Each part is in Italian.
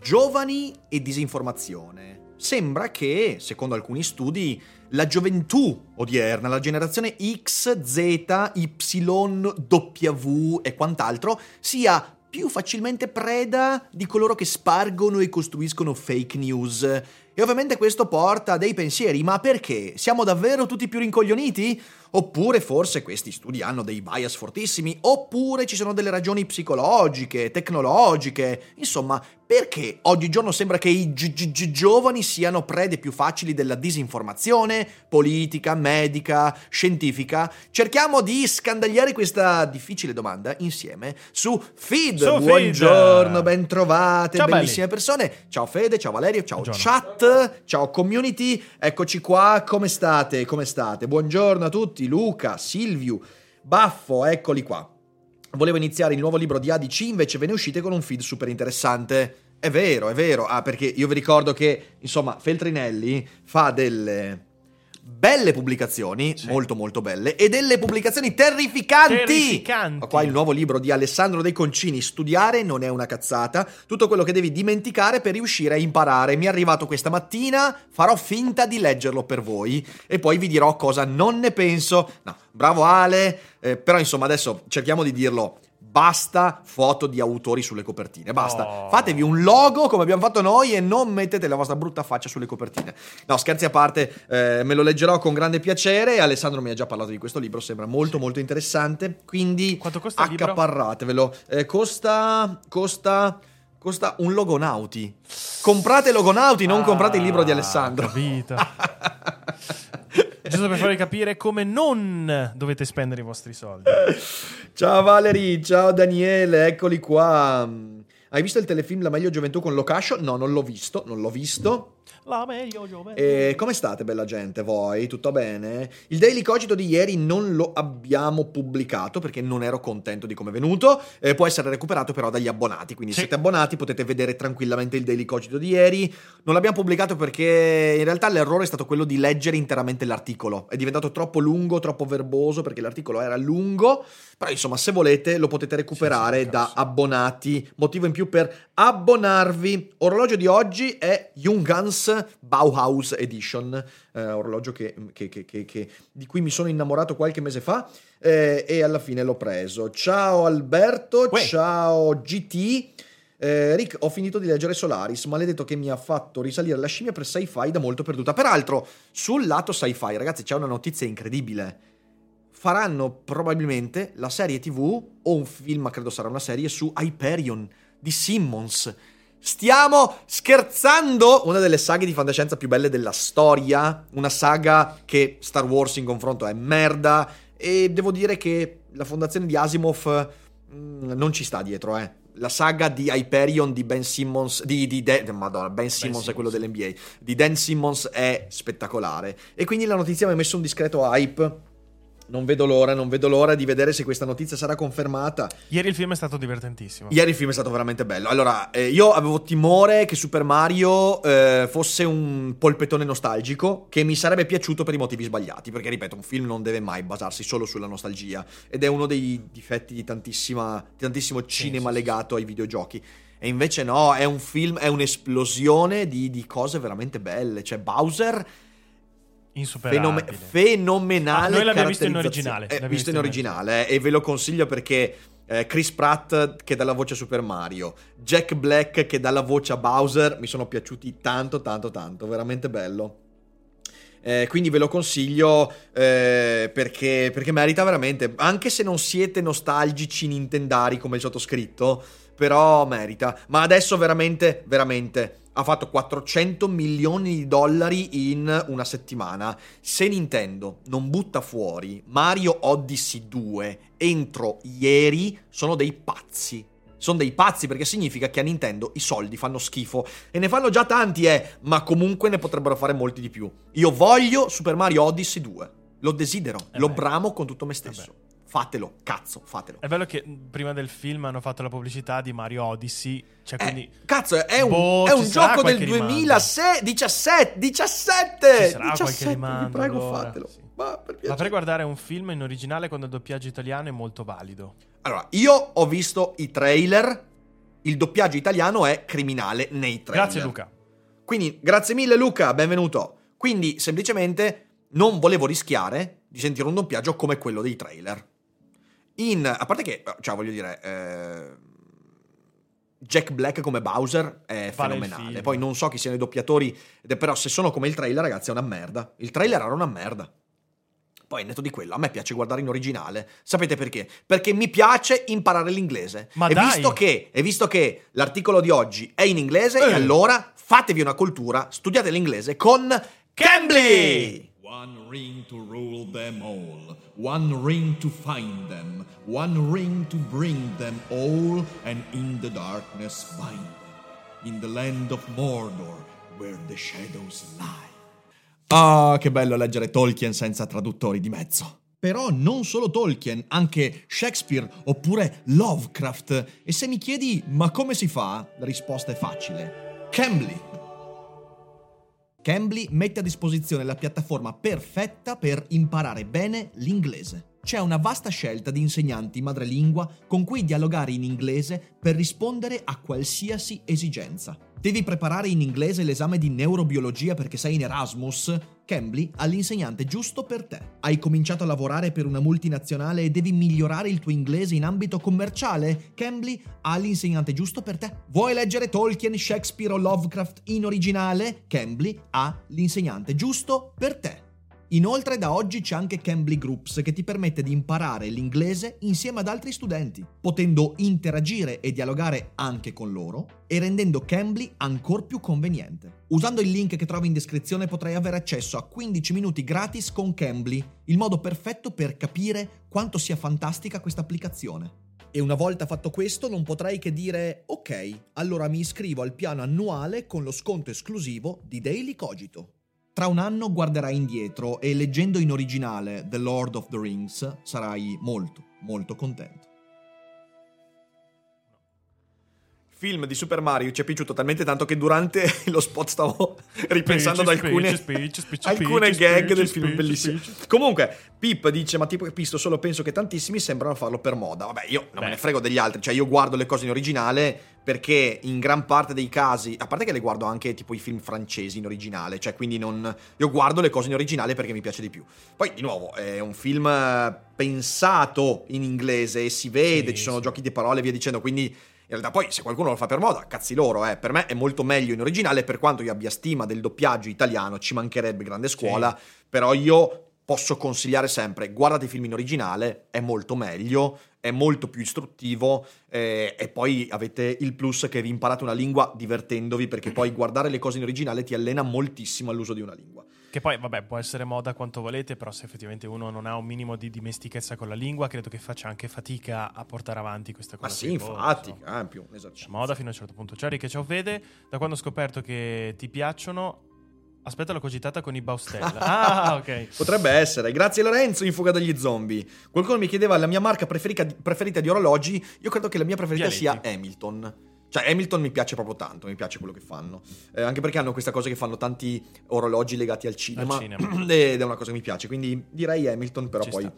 Giovani e disinformazione. Sembra che, secondo alcuni studi, la gioventù odierna, la generazione X, Z, Y, W e quant'altro, sia più facilmente preda di coloro che spargono e costruiscono fake news. E ovviamente questo porta a dei pensieri, ma perché? Siamo davvero tutti più rincoglioniti? Oppure forse questi studi hanno dei bias fortissimi? Oppure ci sono delle ragioni psicologiche, tecnologiche? Insomma, perché oggigiorno sembra che i gi- gi- giovani siano prede più facili della disinformazione politica, medica, scientifica? Cerchiamo di scandagliare questa difficile domanda insieme su Feed. Su Buongiorno, Feed. ben trovate, Ciao, bellissime persone. Ciao Fede, ciao Valerio, ciao Buongiorno. chat, ciao community. Eccoci qua, come state? Come state? Buongiorno a tutti, Luca, Silvio, Baffo, eccoli qua. Volevo iniziare il nuovo libro di ADC, invece ve ne uscite con un feed super interessante. È vero, è vero. Ah, perché io vi ricordo che, insomma, Feltrinelli fa delle belle pubblicazioni, molto molto belle, e delle pubblicazioni terrificanti. Terrificanti. Ho qua il nuovo libro di Alessandro De Concini, Studiare non è una cazzata, tutto quello che devi dimenticare per riuscire a imparare. Mi è arrivato questa mattina, farò finta di leggerlo per voi e poi vi dirò cosa non ne penso. No, bravo Ale, eh, però insomma adesso cerchiamo di dirlo. Basta foto di autori sulle copertine, basta. Oh. Fatevi un logo come abbiamo fatto noi e non mettete la vostra brutta faccia sulle copertine. No, scherzi a parte, eh, me lo leggerò con grande piacere. Alessandro mi ha già parlato di questo libro, sembra molto molto interessante. Quindi Quanto costa accaparratevelo. Eh, costa, costa, costa un logonauti. Comprate logonauti, non comprate il libro di Ah, Alessandro. Capito. Giusto per farvi capire come non dovete spendere i vostri soldi. Ciao Valerie, ciao Daniele, eccoli qua. Hai visto il telefilm La meglio gioventù con Locascio? No, non l'ho visto, non l'ho visto. La meglio giovane. E come state, bella gente? Voi? Tutto bene? Il Daily Cogito di ieri non lo abbiamo pubblicato perché non ero contento di come è venuto. Eh, può essere recuperato però dagli abbonati. Quindi, Sì. se siete abbonati, potete vedere tranquillamente il Daily Cogito di ieri. Non l'abbiamo pubblicato perché in realtà l'errore è stato quello di leggere interamente l'articolo. È diventato troppo lungo, troppo verboso perché l'articolo era lungo. Però, insomma, se volete, lo potete recuperare Sì, sì, da abbonati. Motivo in più per abbonarvi. Orologio di oggi è Jungans Bauhaus Edition, eh, orologio che- che- che- che- di cui mi sono innamorato qualche mese fa eh, e alla fine l'ho preso. Ciao Alberto, Uè. ciao GT. Eh, Rick, ho finito di leggere Solaris, maledetto che mi ha fatto risalire la scimmia per sci-fi da molto perduta. Peraltro, sul lato sci-fi, ragazzi, c'è una notizia incredibile. Faranno probabilmente la serie TV o un film, ma credo sarà una serie, su Hyperion di Simmons. Stiamo scherzando! Una delle saghe di fantascienza più belle della storia, una saga che Star Wars in confronto è merda e devo dire che la fondazione di Asimov mm, non ci sta dietro, eh. La saga di Hyperion di Ben Simmons, di, di Dan- Madonna, Ben Simmons è quello Simmons. dell'NBA, di Dan Simmons è spettacolare. E quindi la notizia mi ha messo un discreto hype. Non vedo l'ora, non vedo l'ora di vedere se questa notizia sarà confermata. Ieri il film è stato divertentissimo. Ieri il film è stato veramente bello. Allora, eh, io avevo timore che Super Mario eh, fosse un polpettone nostalgico che mi sarebbe piaciuto per i motivi sbagliati. Perché, ripeto, un film non deve mai basarsi solo sulla nostalgia. Ed è uno dei difetti di, tantissima, di tantissimo cinema sì, sì, legato ai videogiochi. E invece no, è un film, è un'esplosione di, di cose veramente belle. Cioè, Bowser Fenome- fenomenale. Ah, noi l'abbiamo visto in originale, Eh, l'abbiamo visto in visto in originale eh, e ve lo consiglio perché eh, Chris Pratt che dà la voce a Super Mario, Jack Black che dà la voce a Bowser mi sono piaciuti tanto tanto tanto, veramente bello. Eh, quindi ve lo consiglio eh, perché, perché merita veramente, anche se non siete nostalgici nintendari come il sottoscritto, però merita. Ma adesso veramente, veramente ha fatto 400 milioni di dollari in una settimana. Se Nintendo non butta fuori Mario Odyssey 2 entro ieri, sono dei pazzi. Sono dei pazzi perché significa che a Nintendo i soldi fanno schifo. E ne fanno già tanti, eh, ma comunque ne potrebbero fare molti di più. Io voglio Super Mario Odyssey 2. Lo desidero, Eh lo beh. bramo con tutto me stesso. Eh. Fatelo, cazzo, fatelo. È bello che mh, prima del film hanno fatto la pubblicità di Mario Odyssey. Cioè, quindi. Eh, cazzo, è un, Boh, è un gioco del qualche rimando. 2017. 17! Ci sarà qualche 17, rimando, vi prego, allora, fatelo. sì. Ma per Ma per guardare un film in originale quando il doppiaggio italiano è molto valido. Allora, io ho visto i trailer. Il doppiaggio italiano è criminale nei trailer. Grazie, Luca. Quindi, grazie mille, Luca, benvenuto. Quindi, semplicemente, non volevo rischiare di sentire un doppiaggio come quello dei trailer. In, a parte che, cioè, voglio dire, eh, Jack Black come Bowser è Vale fenomenale. Poi non so chi siano i doppiatori, però se sono come il trailer, ragazzi, è una merda. Il trailer era una merda. Poi, netto di quello, a me piace guardare in originale. Sapete perché? Perché mi piace imparare l'inglese. Ma e, dai! Visto che, e visto che l'articolo di oggi è in inglese, Eh. allora fatevi una cultura, studiate l'inglese con Cambly! One ring to rule them all, one ring to find them, one ring to bring them all, and in the darkness bind them, in the land of Mordor, where the shadows lie. Ah, che bello leggere Tolkien senza traduttori di mezzo. Però non solo Tolkien, anche Shakespeare oppure Lovecraft. E se mi chiedi ma come si fa? La risposta è facile. Cambly. Cambly mette a disposizione la piattaforma perfetta per imparare bene l'inglese. C'è una vasta scelta di insegnanti madrelingua con cui dialogare in inglese per rispondere a qualsiasi esigenza. Devi preparare in inglese l'esame di neurobiologia perché sei in Erasmus? Cambly ha l'insegnante giusto per te. Hai cominciato a lavorare per una multinazionale e devi migliorare il tuo inglese in ambito commerciale? Cambly ha l'insegnante giusto per te. Vuoi leggere Tolkien, Shakespeare o Lovecraft in originale? Cambly ha l'insegnante giusto per te. Inoltre da oggi c'è anche Cambly Groups che ti permette di imparare l'inglese insieme ad altri studenti, potendo interagire e dialogare anche con loro e rendendo Cambly ancora più conveniente. Usando il link che trovi in descrizione potrai avere accesso a 15 minuti gratis con Cambly, il modo perfetto per capire quanto sia fantastica questa applicazione. E una volta fatto questo non potrai che dire ok, allora mi iscrivo al piano annuale con lo sconto esclusivo di Daily Cogito. Tra un anno guarderai indietro e leggendo in originale The Lord of the Rings sarai molto, molto contento. Film di Super Mario ci è piaciuto talmente tanto che durante lo spot stavo ripensando ad Speech, alcune, speech, speech, alcune gag del film bellissimo. Comunque, Pip dice: Ma tipo capisco, solo penso che tantissimi sembrano farlo per moda. Vabbè, io non me Beh. ne frego degli altri, cioè io guardo le cose in originale perché in gran parte dei casi, a parte che le guardo anche tipo i film francesi in originale, cioè quindi non io guardo le cose in originale perché mi piace di più. Poi di nuovo è un film pensato in inglese e si vede, Sì, ci sono sì. giochi di parole e via dicendo, quindi in realtà poi se qualcuno lo fa per moda, cazzi loro, eh. Per me è molto meglio in originale, per quanto io abbia stima del doppiaggio italiano, ci mancherebbe grande scuola, però io posso consigliare sempre, guardate i film in originale, è molto meglio, è molto più istruttivo eh, e poi avete il plus che vi imparate una lingua divertendovi, perché poi guardare le cose in originale ti allena moltissimo all'uso di una lingua. Che poi, vabbè, può essere moda quanto volete, però se effettivamente uno non ha un minimo di dimestichezza con la lingua, credo che faccia anche fatica a portare avanti questa Ma cosa. sì, qui. Boh, infatti, eh, più un esercizio. C'è moda fino a un certo punto. Ciao che ciao Fede, da quando ho scoperto che ti piacciono, aspetta l'ho cogitata con i Baustella. ah, ok. Potrebbe essere. Grazie Lorenzo in fuga dagli zombie. Qualcuno mi chiedeva la mia marca preferita, preferita di orologi. Io credo che la mia preferita Vialetti. sia Hamilton. Cioè, Hamilton mi piace proprio tanto, mi piace quello che fanno. Eh, anche perché hanno questa cosa che fanno tanti orologi legati al cinema. Al cinema. Ed è una cosa che mi piace. Quindi direi Hamilton, però Ci poi.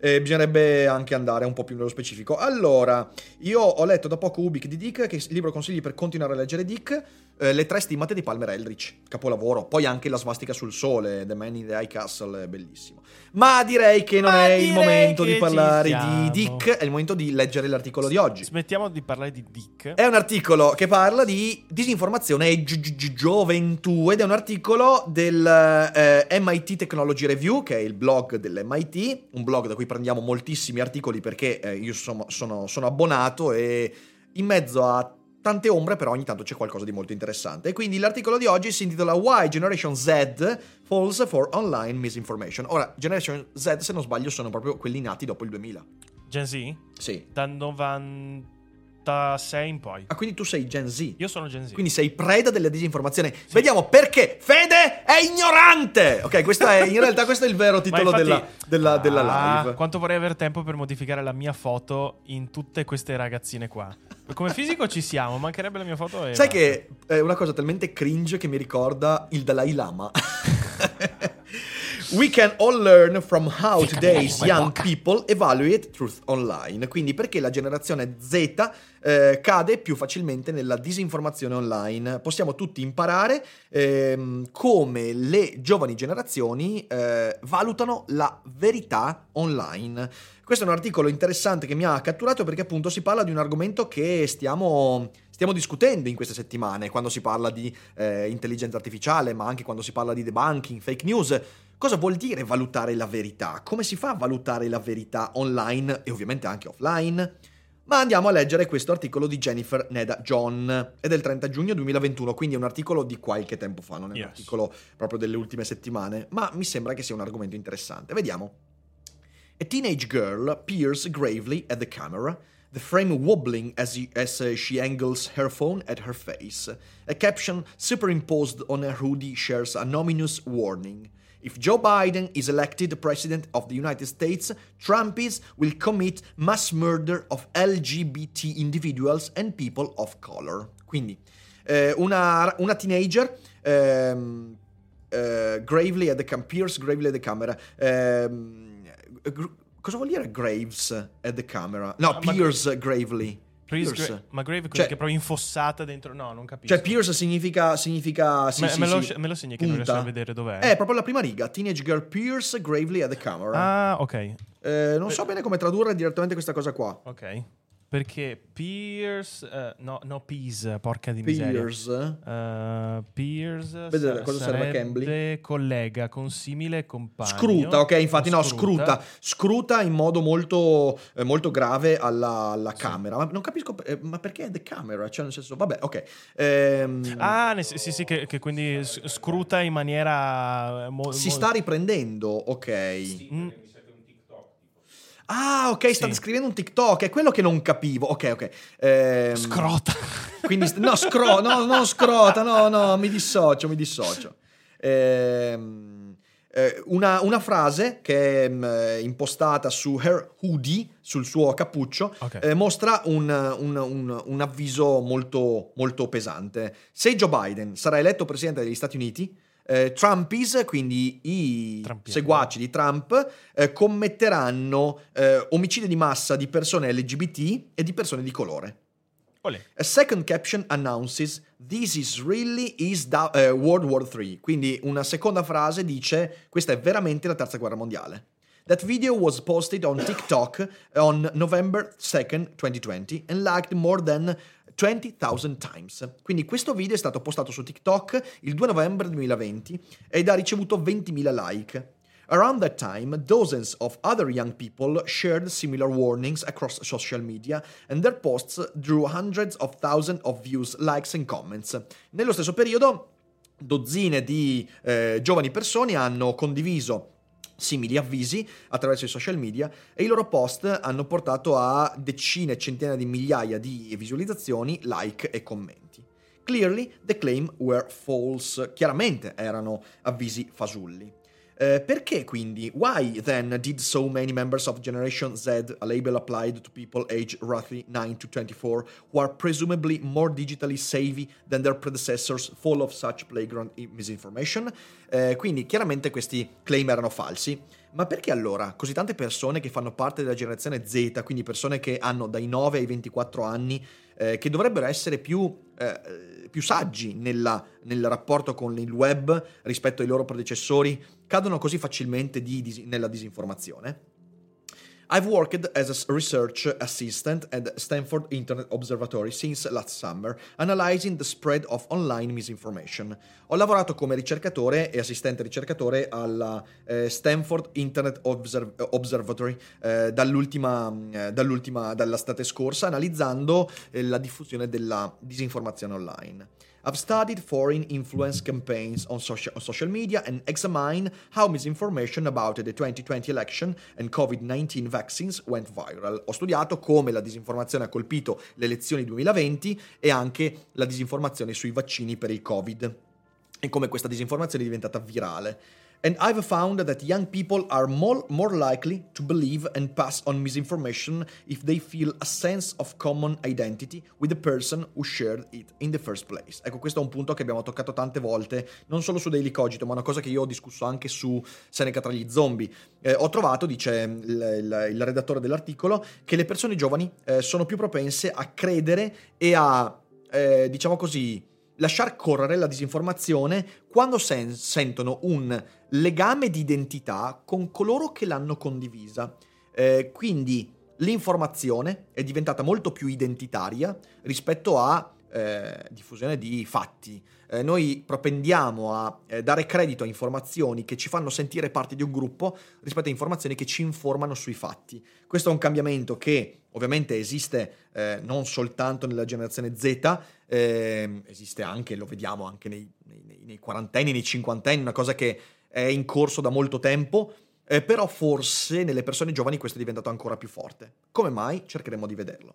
eh, bisognerebbe anche andare un po' più nello specifico. Allora, io ho letto da poco Ubik di Dick, che libro consigli per continuare a leggere Dick, eh, Le tre stimmate di Palmer Eldritch, capolavoro. Poi anche La svastica sul sole, The Man in the High Castle, è bellissimo. Ma direi che non Ma è il momento di parlare di Dick, è il momento di leggere l'articolo di oggi. Smettiamo di parlare di Dick. È un articolo che parla di disinformazione e gi- gi- gi- gioventù ed è un articolo del eh, MIT Technology Review, che è il blog dell'MIT, un blog da cui prendiamo moltissimi articoli perché eh, io sono, sono- sono abbonato e in mezzo a tante ombre però ogni tanto c'è qualcosa di molto interessante. E quindi l'articolo di oggi si intitola Why Generation Z Falls for Online Misinformation. Ora, Generation Z, se non sbaglio, sono proprio quelli nati dopo il 2000. Gen Z? Sì. Dal 98 96 in poi. Ah, quindi tu sei Gen Z. Io sono Gen Z. Quindi sei preda della disinformazione. Vediamo perché Fede è ignorante. Ok, questa è, in realtà questo è il vero titolo infatti- della, della- della Ah, live. Quanto vorrei avere tempo per modificare la mia foto in tutte queste ragazzine qua. Come fisico ci siamo, mancherebbe la mia foto. E Sai che è una cosa talmente cringe che mi ricorda il Dalai Lama. We can all learn from how today's young people evaluate truth online. Quindi perché la generazione Z eh, cade più facilmente nella disinformazione online. Possiamo tutti imparare ehm, come le giovani generazioni eh, valutano la verità online. Questo è un articolo interessante che mi ha catturato perché appunto si parla di un argomento che stiamo, stiamo discutendo in queste settimane, quando si parla di eh, intelligenza artificiale, ma anche quando si parla di debunking, fake news. Cosa vuol dire valutare la verità? Come si fa a valutare la verità online e ovviamente anche offline? Ma andiamo a leggere questo articolo di Jennifer Neda John, è del 30 giugno 2021, quindi è un articolo di qualche tempo fa, non è Yes. un articolo proprio delle ultime settimane, ma mi sembra che sia un argomento interessante. Vediamo. A teenage girl peers gravely at the camera, the frame wobbling as, he- as uh, she angles her phone at her face. A caption superimposed on her hoodie shares an ominous warning. If Joe Biden is elected president of the United States, Trumpies will commit mass murder of LGBT individuals and people of color. Quindi, eh, una, una teenager ehm, eh, gravely at the cam- Pierce gravely at the camera. Ehm, gr- cosa vuol dire Graves at the camera? No, Ah, ma- Pierce gravely. Pierce Pierce. Gra- ma Grave è Cioè- che è proprio infossata dentro. No, non capisco. Cioè, Pierce significa. significa sì, Me- sì, me lo- sì, me lo segni che non punta. riesco a vedere dov'è. È proprio la prima riga. Teenage girl Pierce gravely at the camera. Ah, ok. Eh, non so bene come tradurre direttamente questa cosa qua. Ok. Perché Pierce. eh, no, no, Pease, porca di miseria. Pierce. Uh, Pierce Vede sa- cosa serve sarebbe Cambly? collega con simile compagno. Scruta, ok, infatti no, scruta. Scruta in modo molto, eh, molto grave alla, alla camera. Ma non capisco, eh, ma perché the camera? Cioè, nel senso, vabbè, ok. Ehm, Ah, ne- sì, sì, sì, che, che quindi scruta in maniera eh, mo- si mo- sta riprendendo, ok. Mm, Ah, ok, state Sì. scrivendo un TikTok, è quello che non capivo. Ok, ok. Ehm, scrota. Quindi, no, scro, no, non scrota, no, no, mi dissocio, mi dissocio. Ehm, eh, una, una frase che è mm, eh, impostata su her hoodie, sul suo cappuccio, Ok. eh, mostra un, un- un- un avviso molto, molto pesante. Se Joe Biden sarà eletto presidente degli Stati Uniti, eh, Trumpies, quindi i Trumpiani. seguaci di Trump, eh, commetteranno eh, omicidi di massa di persone LGBT e di persone di colore. Olè. A second caption announces this is really is da- eh, World War III. Quindi una seconda frase dice questa è veramente la terza guerra mondiale. That video was posted on TikTok on November 2nd, 2020 and liked more than 20,000 times. Quindi questo video è stato postato su TikTok il 2 novembre 2020 ed ha ricevuto 20.000 like. Around that time, dozens of other young people shared similar warnings across social media, and their posts drew hundreds of thousands of views, likes and comments. Nello stesso periodo, dozzine di eh, giovani persone hanno condiviso simili avvisi attraverso i social media e i loro post hanno portato a decine e centinaia di migliaia di visualizzazioni, like e commenti. Clearly, the claim were false. Chiaramente erano avvisi fasulli. Eh, perché quindi? Why then did so many members of Generation Z, a label applied to people aged roughly 9 to 24, who are presumably more digitally savvy than their predecessors, fall of such playground misinformation? Eh, quindi chiaramente questi claim erano falsi. Ma perché allora così tante persone che fanno parte della generazione Z, quindi persone che hanno dai 9 ai 24 anni, eh, che dovrebbero essere più, eh, più saggi nella- nel rapporto con il web rispetto ai loro predecessori, cadono così facilmente di- dis- nella disinformazione? I've worked as a research assistant at Stanford Internet Observatory since last summer, analyzing the spread of online misinformation. Ho lavorato come ricercatore e assistente ricercatore alla eh, Stanford Internet Observ- Observatory eh, dall'ultima, eh, dall'ultima, dall'estate scorsa, analizzando eh, la diffusione della disinformazione online. I've studied foreign influence campaigns on social, on social media and examined how misinformation about the 2020 election and COVID-19 vaccines went viral. Ho studiato come la disinformazione ha colpito le elezioni 2020 e anche la disinformazione sui vaccini per il Covid e come questa disinformazione è diventata virale. And I've found that young people are more, more likely to believe and pass on misinformation if they feel a sense of common identity with the person who shared it in the first place. Ecco, questo è un punto che abbiamo toccato tante volte, non solo su Daily Cogito, ma una cosa che io ho discusso anche su Seneca tra gli zombie. Eh, ho trovato, dice il, il, il, redattore dell'articolo, che le persone giovani eh, sono più propense a credere e a, eh, diciamo così, lasciar correre la disinformazione quando sen- sentono un legame di identità con coloro che l'hanno condivisa. Eh, quindi l'informazione è diventata molto più identitaria rispetto a eh, diffusione di fatti. Eh, noi propendiamo a eh, dare credito a informazioni che ci fanno sentire parte di un gruppo rispetto a informazioni che ci informano sui fatti. Questo è un cambiamento che ovviamente esiste eh, non soltanto nella generazione Z, ehm, esiste anche, lo vediamo anche nei, nei, nei quarantenni, nei cinquantenni, una cosa che è in corso da molto tempo. Eh, però forse nelle persone giovani questo è diventato ancora più forte. Come mai? Cercheremo di vederlo.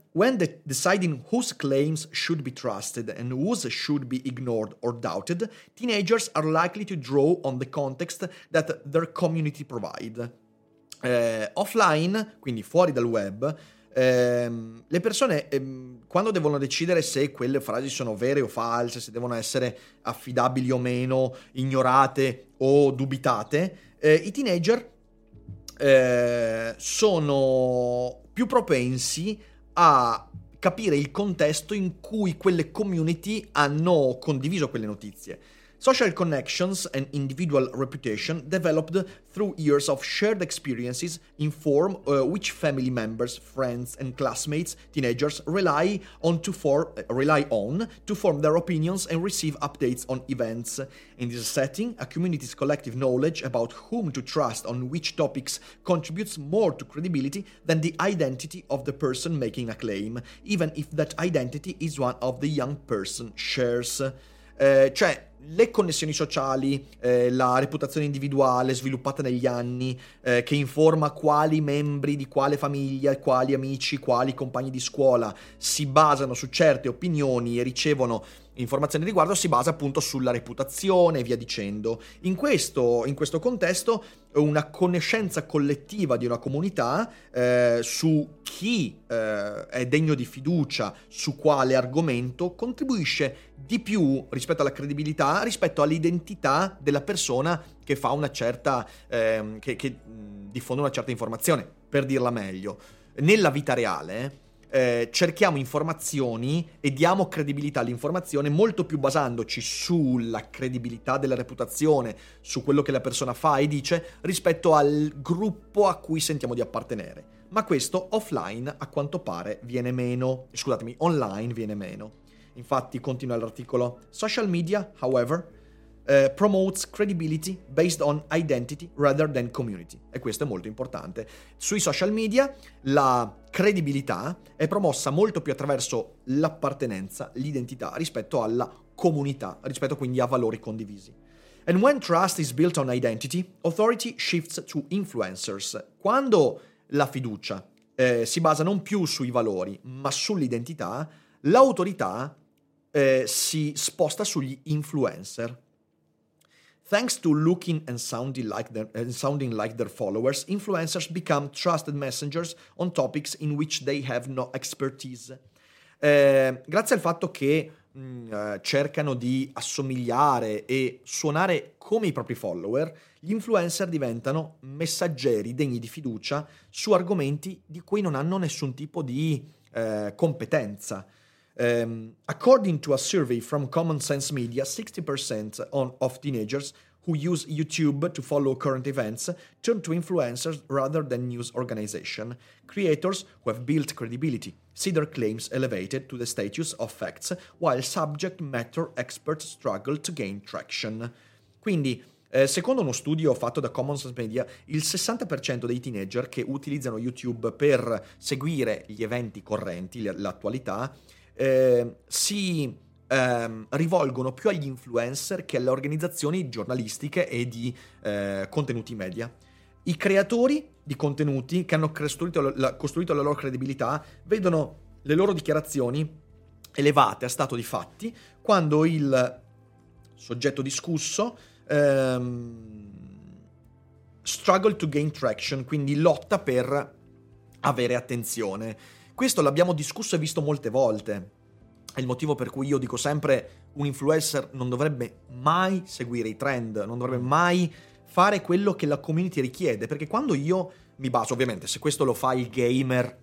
when de- deciding whose claims should be trusted and whose should be ignored or doubted, teenagers are likely to draw on the context that their community provide. Eh, offline, quindi fuori dal web, ehm, le persone ehm, quando devono decidere se quelle frasi sono vere o false, se devono essere affidabili o meno, ignorate o dubitate, eh, i teenager eh, sono più propensi a capire il contesto in cui quelle community hanno condiviso quelle notizie. Social connections and individual reputation developed through years of shared experiences inform uh, which family members, friends, and classmates teenagers rely on to for, uh, rely on to form their opinions and receive updates on events. In this setting, a community's collective knowledge about whom to trust on which topics contributes more to credibility than the identity of the person making a claim, even if that identity is one of the young person shares. Uh, cioè, le connessioni sociali, eh, la reputazione individuale sviluppata negli anni, eh, che informa quali membri di quale famiglia, quali amici, quali compagni di scuola si basano su certe opinioni e ricevono informazioni riguardo si basa appunto sulla reputazione e via dicendo. In questo, in questo contesto una conoscenza collettiva di una comunità eh, su chi eh, è degno di fiducia, su quale argomento, contribuisce di più rispetto alla credibilità, rispetto all'identità della persona che fa una certa, eh, che, che diffonde una certa informazione, per dirla meglio. Nella vita reale, eh, cerchiamo informazioni e diamo credibilità all'informazione molto più basandoci sulla credibilità della reputazione, su quello che la persona fa e dice, rispetto al gruppo a cui sentiamo di appartenere. Ma questo offline a quanto pare viene meno, scusatemi, online viene meno. Infatti continua l'articolo, social media, however, Uh, promotes credibility based on identity rather than community. E questo è molto importante. Sui social media la credibilità è promossa molto più attraverso l'appartenenza, l'identità, rispetto alla comunità, rispetto quindi a valori condivisi. And when trust is built on identity, authority shifts to influencers. Quando la fiducia eh, si basa non più sui valori, ma sull'identità, l'autorità eh, si sposta sugli influencer. Thanks to looking and sounding like, their, and sounding like their followers, influencers become trusted messengers on topics in which they have no expertise. Eh, grazie al fatto che mh, mm, eh, cercano di assomigliare e suonare come i propri follower, gli influencer diventano messaggeri degni di fiducia su argomenti di cui non hanno nessun tipo di eh, competenza. Um, according to a survey from Common Sense Media, 60% on, of teenagers who use YouTube to follow current events turn to influencers rather than news organization. Creators who have built credibility see their claims elevated to the status of facts, while subject matter experts struggle to gain traction. Quindi, eh, secondo uno studio fatto da Common Sense Media, il 60% dei teenager che utilizzano YouTube per seguire gli eventi correnti, l'attualità, eh, si ehm, rivolgono più agli influencer che alle organizzazioni giornalistiche e di eh, contenuti media. I creatori di contenuti che hanno costruito la, costruito la loro credibilità vedono le loro dichiarazioni elevate a stato di fatti quando il soggetto discusso ehm, struggle to gain traction, quindi lotta per avere attenzione. Questo l'abbiamo discusso e visto molte volte. È il motivo per cui io dico sempre un influencer non dovrebbe mai seguire i trend, non dovrebbe mai fare quello che la community richiede, perché quando io mi baso, ovviamente, se questo lo fa il gamer,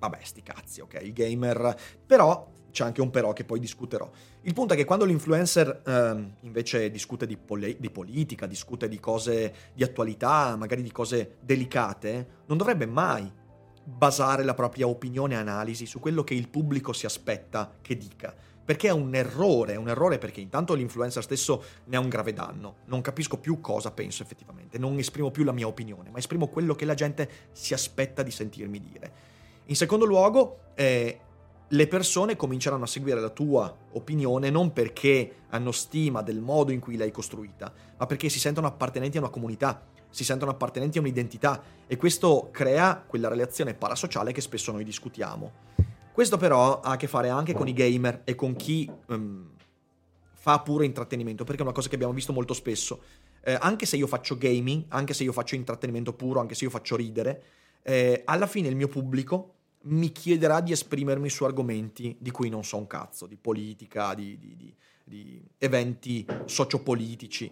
vabbè, sti cazzi, ok, il gamer, però c'è anche un però che poi discuterò. Il punto è che quando l'influencer eh, invece discute di, poli- di, politica, discute di cose di attualità, magari di cose delicate, non dovrebbe mai basare la propria opinione e analisi su quello che il pubblico si aspetta che dica. Perché è un errore, è un errore perché intanto l'influencer stesso ne ha un grave danno. Non capisco più cosa penso effettivamente, non esprimo più la mia opinione, ma esprimo quello che la gente si aspetta di sentirmi dire. In secondo luogo, eh, le persone cominceranno a seguire la tua opinione non perché hanno stima del modo in cui l'hai costruita, ma perché si sentono appartenenti a una comunità, si sentono appartenenti a un'identità e questo crea quella relazione parasociale che spesso noi discutiamo. Questo però ha a che fare anche con i gamer e con chi um, fa puro intrattenimento, perché è una cosa che abbiamo visto molto spesso. Eh, anche se io faccio gaming, anche se io faccio intrattenimento puro, anche se io faccio ridere, eh, alla fine il mio pubblico mi chiederà di esprimermi su argomenti di cui non so un cazzo, di politica, di, di, di, di eventi sociopolitici.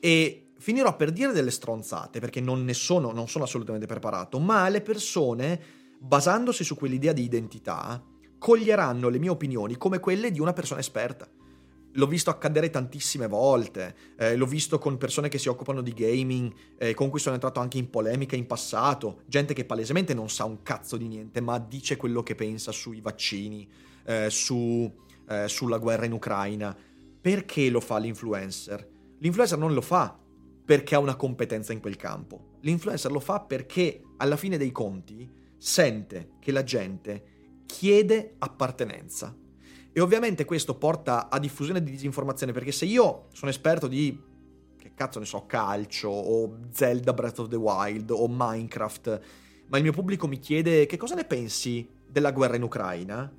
E finirò per dire delle stronzate perché non ne sono, non sono assolutamente preparato, ma le persone, basandosi su quell'idea di identità, coglieranno le mie opinioni come quelle di una persona esperta. L'ho visto accadere tantissime volte, eh, l'ho visto con persone che si occupano di gaming, eh, con cui sono entrato anche in polemica in passato, gente che palesemente non sa un cazzo di niente, ma dice quello che pensa sui vaccini, eh, su, eh, sulla guerra in Ucraina. Perché lo fa l'influencer? L'influencer non lo fa perché ha una competenza in quel campo. L'influencer lo fa perché alla fine dei conti sente che la gente chiede appartenenza. E ovviamente questo porta a diffusione di disinformazione perché se io sono esperto di che cazzo ne so, calcio o Zelda Breath of the Wild o Minecraft, ma il mio pubblico mi chiede che cosa ne pensi della guerra in Ucraina,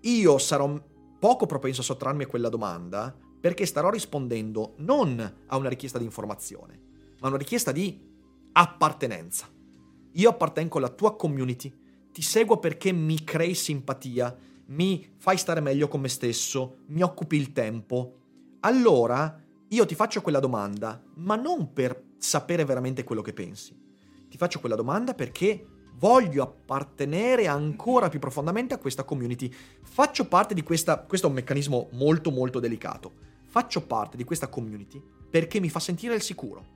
io sarò poco propenso a sottrarmi a quella domanda perché starò rispondendo non a una richiesta di informazione, ma a una richiesta di appartenenza. Io appartengo alla tua community, ti seguo perché mi crei simpatia, mi fai stare meglio con me stesso, mi occupi il tempo. Allora io ti faccio quella domanda, ma non per sapere veramente quello che pensi. Ti faccio quella domanda perché voglio appartenere ancora più profondamente a questa community. Faccio parte di questa, questo è un meccanismo molto molto delicato faccio parte di questa community perché mi fa sentire il sicuro.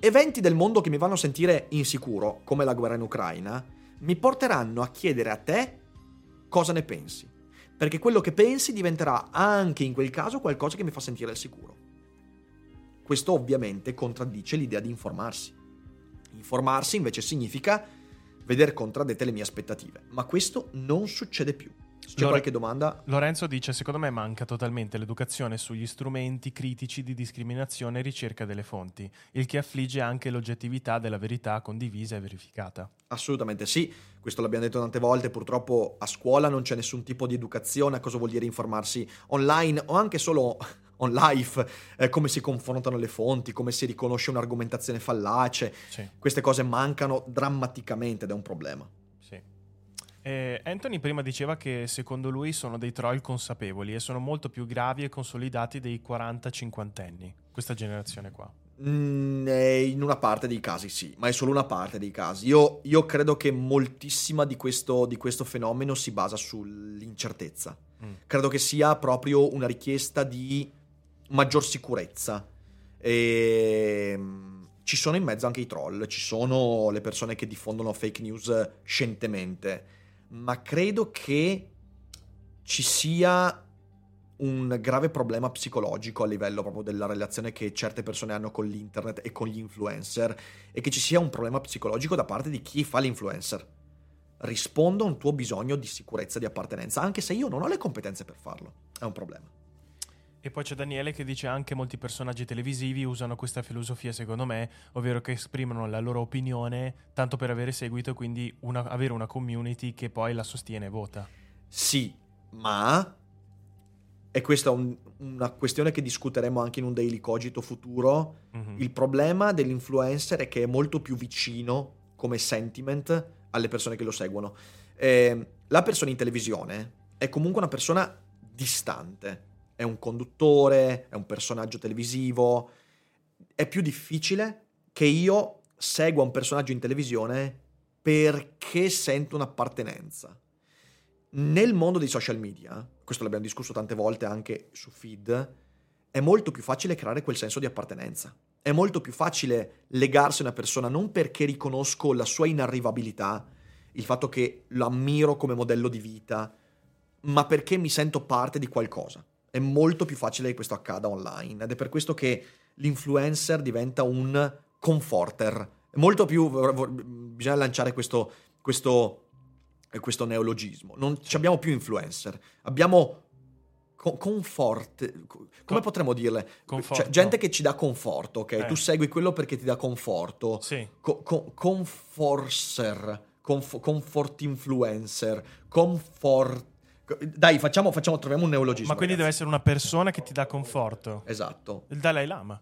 Eventi del mondo che mi fanno sentire insicuro, come la guerra in Ucraina, mi porteranno a chiedere a te cosa ne pensi. Perché quello che pensi diventerà anche in quel caso qualcosa che mi fa sentire il sicuro. Questo ovviamente contraddice l'idea di informarsi. Informarsi invece significa veder contraddette le mie aspettative, ma questo non succede più. C'è Lore- qualche domanda? Lorenzo dice: Secondo me manca totalmente l'educazione sugli strumenti critici di discriminazione e ricerca delle fonti, il che affligge anche l'oggettività della verità condivisa e verificata. Assolutamente sì, questo l'abbiamo detto tante volte. Purtroppo a scuola non c'è nessun tipo di educazione a cosa vuol dire informarsi online o anche solo on life, eh, come si confrontano le fonti, come si riconosce un'argomentazione fallace. Sì. Queste cose mancano drammaticamente ed è un problema. Eh, Anthony prima diceva che secondo lui sono dei troll consapevoli e sono molto più gravi e consolidati dei 40-50 anni, questa generazione qua. Mm, eh, in una parte dei casi sì, ma è solo una parte dei casi. Io, io credo che moltissima di questo, di questo, fenomeno si basa sull'incertezza. Mm. Credo che sia proprio una richiesta di maggior sicurezza. E ehm, ci sono in mezzo anche i troll, ci sono le persone che diffondono fake news scientemente, ma credo che ci sia un grave problema psicologico a livello proprio della relazione che certe persone hanno con l'internet e con gli influencer e che ci sia un problema psicologico da parte di chi fa l'influencer. Rispondo a un tuo bisogno di sicurezza, di appartenenza, anche se io non ho le competenze per farlo. È un problema. E poi c'è Daniele che dice anche molti personaggi televisivi usano questa filosofia, secondo me, ovvero che esprimono la loro opinione tanto per avere seguito e quindi una, avere una community che poi la sostiene e vota. Sì, ma e questa è un, una questione che discuteremo anche in un daily cogito futuro. Mm-hmm. Il problema dell'influencer è che è molto più vicino come sentiment alle persone che lo seguono. Eh, la persona in televisione è comunque una persona distante, è un conduttore, è un personaggio televisivo. È più difficile che io segua un personaggio in televisione perché sento un'appartenenza. Nel mondo dei social media, questo l'abbiamo discusso tante volte anche su feed, è molto più facile creare quel senso di appartenenza. È molto più facile legarsi a una persona non perché riconosco la sua inarrivabilità, il fatto che lo ammiro come modello di vita, ma perché mi sento parte di qualcosa. È molto più facile che questo accada online ed è per questo che l'influencer diventa un comforter. Molto più bisogna lanciare questo, questo questo neologismo. Non abbiamo più influencer, abbiamo co- comfort. Come Co- potremmo dirle? Cioè, gente che ci dà conforto, ok? Eh. Tu segui quello perché ti dà conforto. Sì. Co- co- conforcer, conf- comfort influencer, comfort. Dai, facciamo, facciamo, troviamo un neologismo. Ma quindi ragazzi. deve essere una persona che ti dà conforto. Esatto. Il Dalai Lama.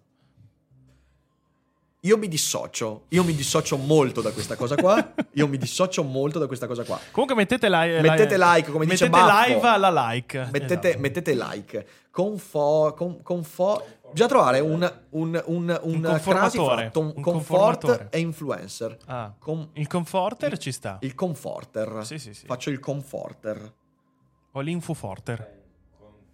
Io mi dissocio, io mi dissocio molto da questa cosa qua. Io mi dissocio molto da questa cosa qua. Comunque mettete, li- mettete like, come mettete dice Baffo. live alla like. Mettete, esatto. mettete like. Confo, con, confo, bisogna trovare un, un, un, un, un crasi un comfort e influencer. Ah, Com- il comforter il, ci sta. Il comforter. Sì, sì, sì. Faccio il comforter. O l'infuforter.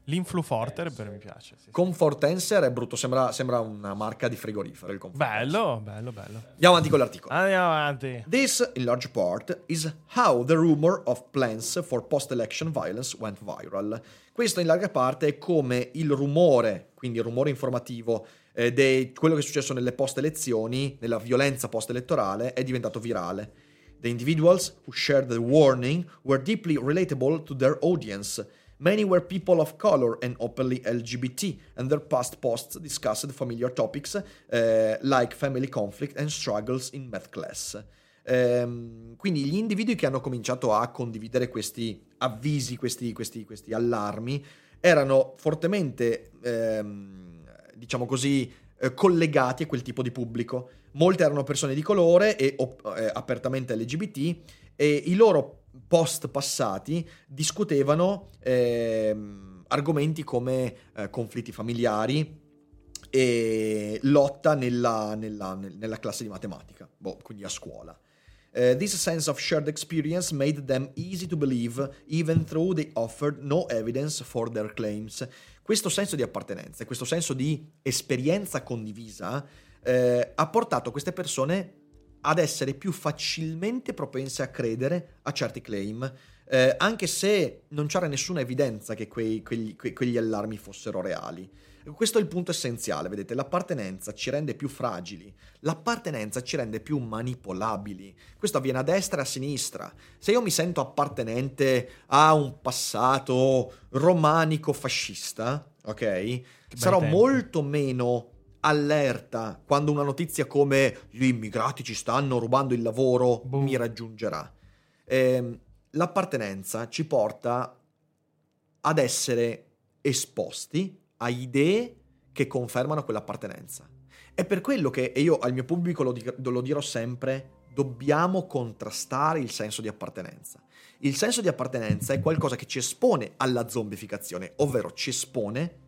L'influforter per mi piace. Sì, Confortenser è brutto, sembra, sembra, una marca di frigorifero. Bello, bello, bello. Andiamo avanti con l'articolo. Andiamo avanti. This, in large part, is how the rumor of plans for post-election violence went viral. Questo, in larga parte, è come il rumore, quindi il rumore informativo eh, di quello che è successo nelle post-elezioni, nella violenza post-elettorale, è diventato virale. The individuals who shared the warning were deeply relatable to their audience. Many were people of color and openly LGBT, and their past posts discussed familiar topics uh, like family conflict and struggles in math class. Um, quindi gli individui che hanno cominciato a condividere questi avvisi, questi, questi, questi allarmi, erano fortemente, ehm, diciamo così, eh, collegati a quel tipo di pubblico. Molte erano persone di colore e op- eh, apertamente LGBT e i loro post passati discutevano eh, argomenti come eh, conflitti familiari e lotta nella, nella, nella classe di matematica, boh, quindi a scuola. Uh, this sense of shared experience made them easy to believe, even though they offered no evidence for their claims. Questo senso di appartenenza, questo senso di esperienza condivisa, eh, ha portato queste persone ad essere più facilmente propense a credere a certi claim, eh, anche se non c'era nessuna evidenza che quei, quegli, que, quegli allarmi fossero reali. Questo è il punto essenziale, vedete, l'appartenenza ci rende più fragili, l'appartenenza ci rende più manipolabili. Questo avviene a destra e a sinistra. Se io mi sento appartenente a un passato romanico fascista, ok? Sarò molto meno allerta quando una notizia come gli immigrati ci stanno rubando il lavoro Boom. mi raggiungerà. Eh, l'appartenenza ci porta ad essere esposti a idee che confermano quell'appartenenza. È per quello che, e io al mio pubblico lo, dir- lo dirò sempre, dobbiamo contrastare il senso di appartenenza. Il senso di appartenenza è qualcosa che ci espone alla zombificazione, ovvero ci espone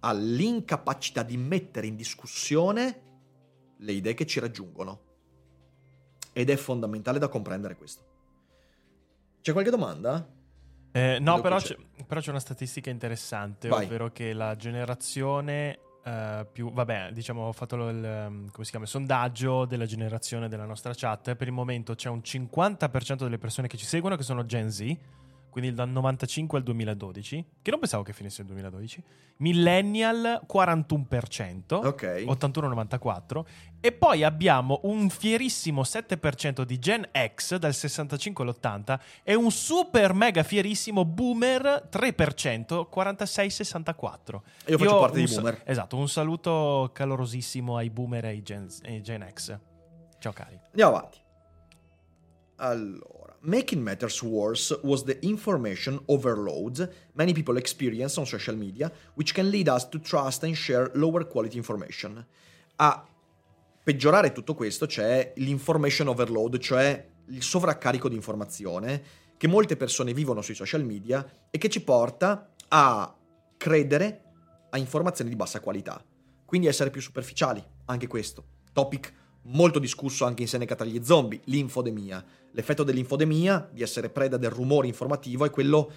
all'incapacità di mettere in discussione le idee che ci raggiungono. Ed è fondamentale da comprendere questo. C'è qualche domanda? Eh, no, però c'è, c'è. però c'è una statistica interessante, Vai. ovvero che la generazione eh, più... Vabbè, diciamo, ho fatto il, ehm, come si chiama, il sondaggio della generazione della nostra chat. Per il momento c'è un 50% delle persone che ci seguono che sono Gen Z, quindi dal 95 al 2012, che non pensavo che finisse il 2012. Millennial 41%. Ok. 81-94 e poi abbiamo un fierissimo 7% di Gen X dal 65 all'80 e un super mega fierissimo boomer 3% 46-64 Io faccio parte un dei sa- boomer. esatto un saluto calorosissimo ai boomer e ai Gen, ai Gen X ciao cari Andiamo avanti. Allora, making matters worse was the information overload many people experience on social media, which can lead us to trust and share lower quality information. A peggiorare tutto questo c'è l'information overload, cioè il sovraccarico di informazione che molte persone vivono sui social media e che ci porta a credere a informazioni di bassa qualità. Quindi essere più superficiali, anche questo. Topic molto discusso anche in Seneca tra gli zombie, l'infodemia. L'effetto dell'infodemia, di essere preda del rumore informativo, è quello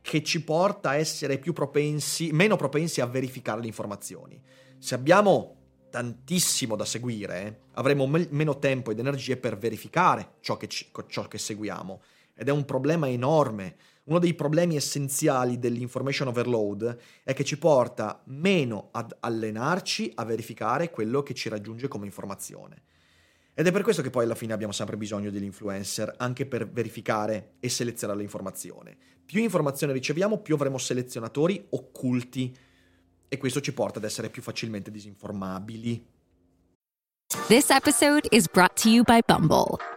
che ci porta a essere più propensi, meno propensi a verificare le informazioni. Se abbiamo tantissimo da seguire, avremo me- meno tempo ed energie per verificare ciò che, ci- ciò che seguiamo. Ed è un problema enorme. Uno dei problemi essenziali dell'information overload è che ci porta meno ad allenarci a verificare quello che ci raggiunge come informazione. Ed è per questo che poi alla fine abbiamo sempre bisogno degli influencer, anche per verificare e selezionare l'informazione. Più informazione riceviamo, più avremo selezionatori occulti e questo ci porta ad essere più facilmente disinformabili. This episode is brought to you by Bumble.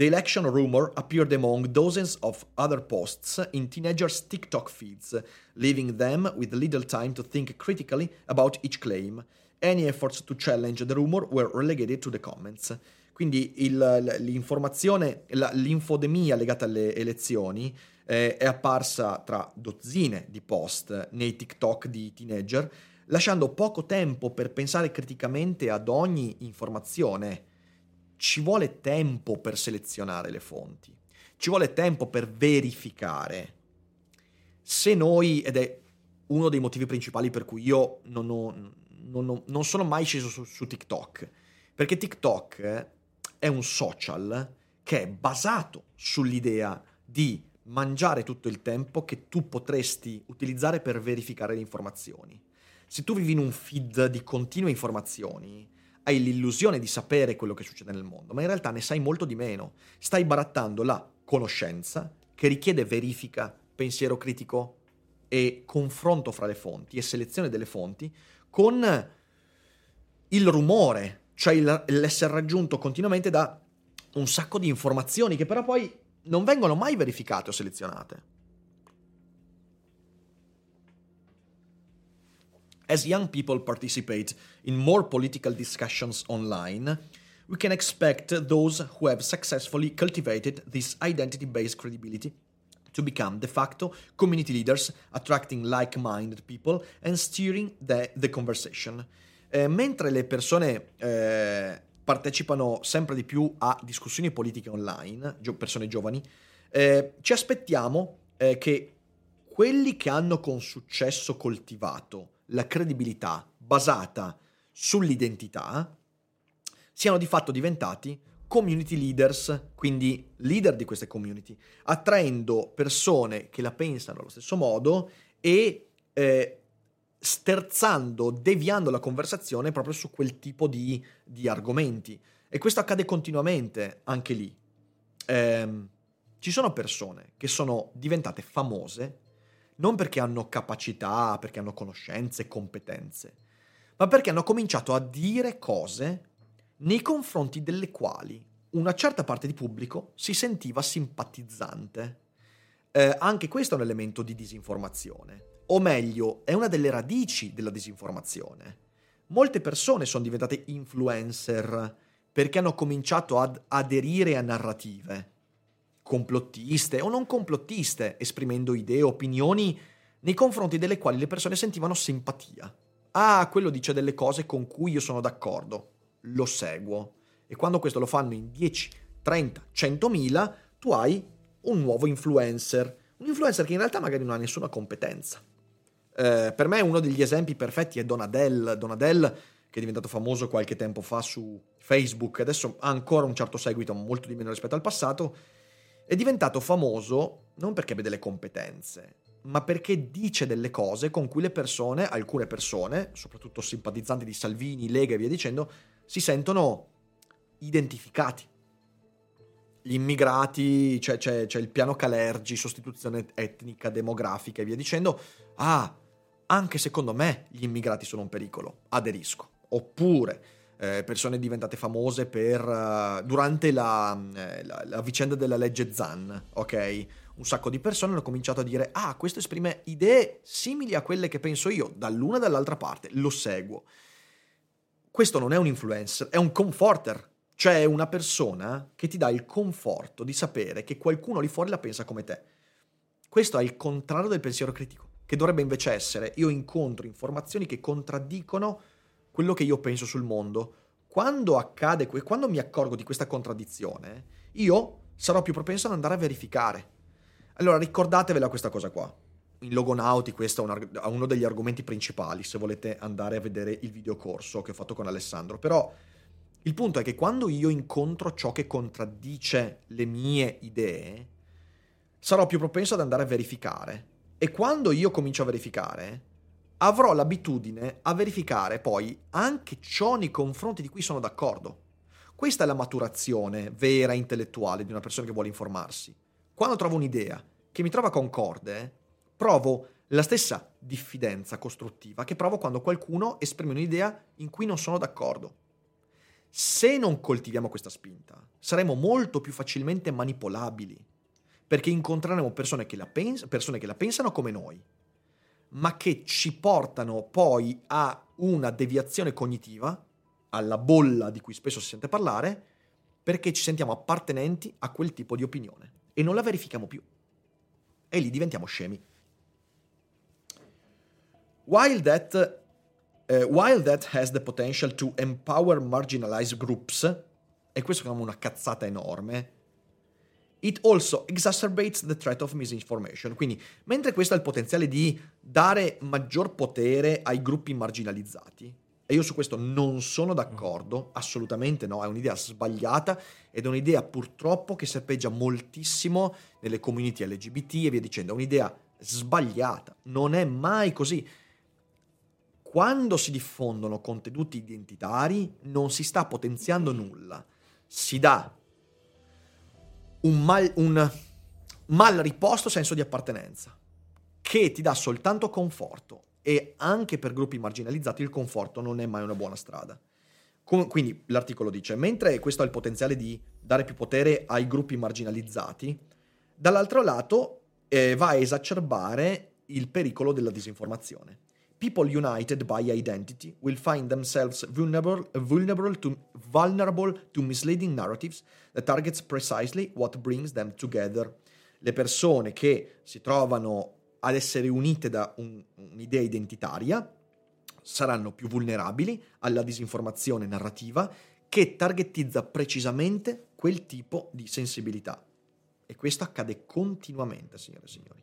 The election rumor appeared among dozens of other posts in teenagers' TikTok feeds, leaving them with little time to think critically about each claim. Any efforts to challenge the rumor were relegated to the comments. Quindi il- l'informazione, l'infodemia legata alle elezioni eh, è apparsa tra dozzine di post nei TikTok di teenager, lasciando poco tempo per pensare criticamente ad ogni informazione ci vuole tempo per selezionare le fonti, ci vuole tempo per verificare. Se noi, ed è uno dei motivi principali per cui io non, ho- non ho- non sono mai sceso su, su TikTok, perché TikTok è un social che è basato sull'idea di mangiare tutto il tempo che tu potresti utilizzare per verificare le informazioni. Se tu vivi in un feed di continue informazioni, hai l'illusione di sapere quello che succede nel mondo, ma in realtà ne sai molto di meno. Stai barattando la conoscenza che richiede verifica, pensiero critico e confronto fra le fonti e selezione delle fonti con il rumore, cioè il- l'essere raggiunto continuamente da un sacco di informazioni che però poi non vengono mai verificate o selezionate. As young people participate in more political discussions online, we can expect those who have successfully cultivated this identity based credibility to become de facto community leaders, attracting like minded people and steering the, the conversation. Eh, mentre le persone eh, partecipano sempre di più a discussioni politiche online, gio- persone giovani, eh, ci aspettiamo eh, che quelli che hanno con successo coltivato la credibilità basata sull'identità siano di fatto diventati community leaders, quindi leader di queste community, attraendo persone che la pensano allo stesso modo e eh, sterzando, deviando la conversazione proprio su quel tipo di, di argomenti. E questo accade continuamente anche lì. Ehm, ci sono persone che sono diventate famose non perché hanno capacità, perché hanno conoscenze, competenze, ma perché hanno cominciato a dire cose nei confronti delle quali una certa parte di pubblico si sentiva simpatizzante. Eh, anche questo è un elemento di disinformazione, o meglio, è una delle radici della disinformazione. Molte persone sono diventate influencer perché hanno cominciato ad aderire a narrative complottiste o non complottiste, esprimendo idee, opinioni nei confronti delle quali le persone sentivano simpatia. Ah, quello dice delle cose con cui io sono d'accordo, lo seguo. E quando questo lo fanno in 10, 30, 100.000, tu hai un nuovo influencer. Un influencer che in realtà magari non ha nessuna competenza. Eh, per me uno degli esempi perfetti è Donadell. Donadell, che è diventato famoso qualche tempo fa su Facebook, adesso ha ancora un certo seguito, molto di meno rispetto al passato, è diventato famoso non perché abbia delle competenze, ma perché dice delle cose con cui le persone, alcune persone, soprattutto simpatizzanti di Salvini, Lega e via dicendo, si sentono identificati. Gli immigrati, cioè, c'è, c'è il piano Calergi, sostituzione etnica, demografica e via dicendo. Ah, anche secondo me gli immigrati sono un pericolo, aderisco. Oppure eh, persone diventate famose per, uh, durante la, eh, la, la, vicenda della legge Zan, ok? Un sacco di persone hanno cominciato a dire, ah, questo esprime idee simili a quelle che penso io, dall'una e dall'altra parte, lo seguo. Questo non è un influencer, è un comforter, cioè una persona che ti dà il conforto di sapere che qualcuno lì fuori la pensa come te. Questo è il contrario del pensiero critico, che dovrebbe invece essere io incontro informazioni che contraddicono quello che io penso sul mondo. Quando accade, quando mi accorgo di questa contraddizione, io sarò più propenso ad andare a verificare. Allora ricordatevela questa cosa qua. In Logonauti questo è uno degli argomenti principali se volete andare a vedere il videocorso che ho fatto con Alessandro. Però il punto è che quando io incontro ciò che contraddice le mie idee, sarò più propenso ad andare a verificare. E quando io comincio a verificare, avrò l'abitudine a verificare poi anche ciò nei confronti di cui sono d'accordo. Questa è la maturazione vera intellettuale di una persona che vuole informarsi. Quando trovo un'idea che mi trova concorde, provo la stessa diffidenza costruttiva che provo quando qualcuno esprime un'idea in cui non sono d'accordo. Se non coltiviamo questa spinta, saremo molto più facilmente manipolabili, perché incontreremo persone che la, pens- persone che la pensano come noi, ma che ci portano poi a una deviazione cognitiva, alla bolla di cui spesso si sente parlare, perché ci sentiamo appartenenti a quel tipo di opinione e non la verifichiamo più. E lì diventiamo scemi. While that, uh, while that has the potential to empower marginalized groups, e questo è una cazzata enorme, It also exacerbates the threat of misinformation. Quindi, mentre questo ha il potenziale di dare maggior potere ai gruppi marginalizzati, e io su questo non sono d'accordo, assolutamente no, è un'idea sbagliata ed è un'idea purtroppo che serpeggia moltissimo nelle community LGBT e via dicendo, è un'idea sbagliata, non è mai così. Quando si diffondono contenuti identitari non si sta potenziando nulla, si dà un mal, un mal riposto senso di appartenenza, che ti dà soltanto conforto e anche per gruppi marginalizzati il conforto non è mai una buona strada. Com- quindi l'articolo dice, mentre questo ha il potenziale di dare più potere ai gruppi marginalizzati, dall'altro lato eh, va a esacerbare il pericolo della disinformazione people united by identity will find themselves vulnerable, vulnerable, to, vulnerable to misleading narratives that targets precisely what brings them together. Le persone che si trovano ad essere unite da un, un'idea identitaria saranno più vulnerabili alla disinformazione narrativa che targetizza precisamente quel tipo di sensibilità. E questo accade continuamente, signore e signori.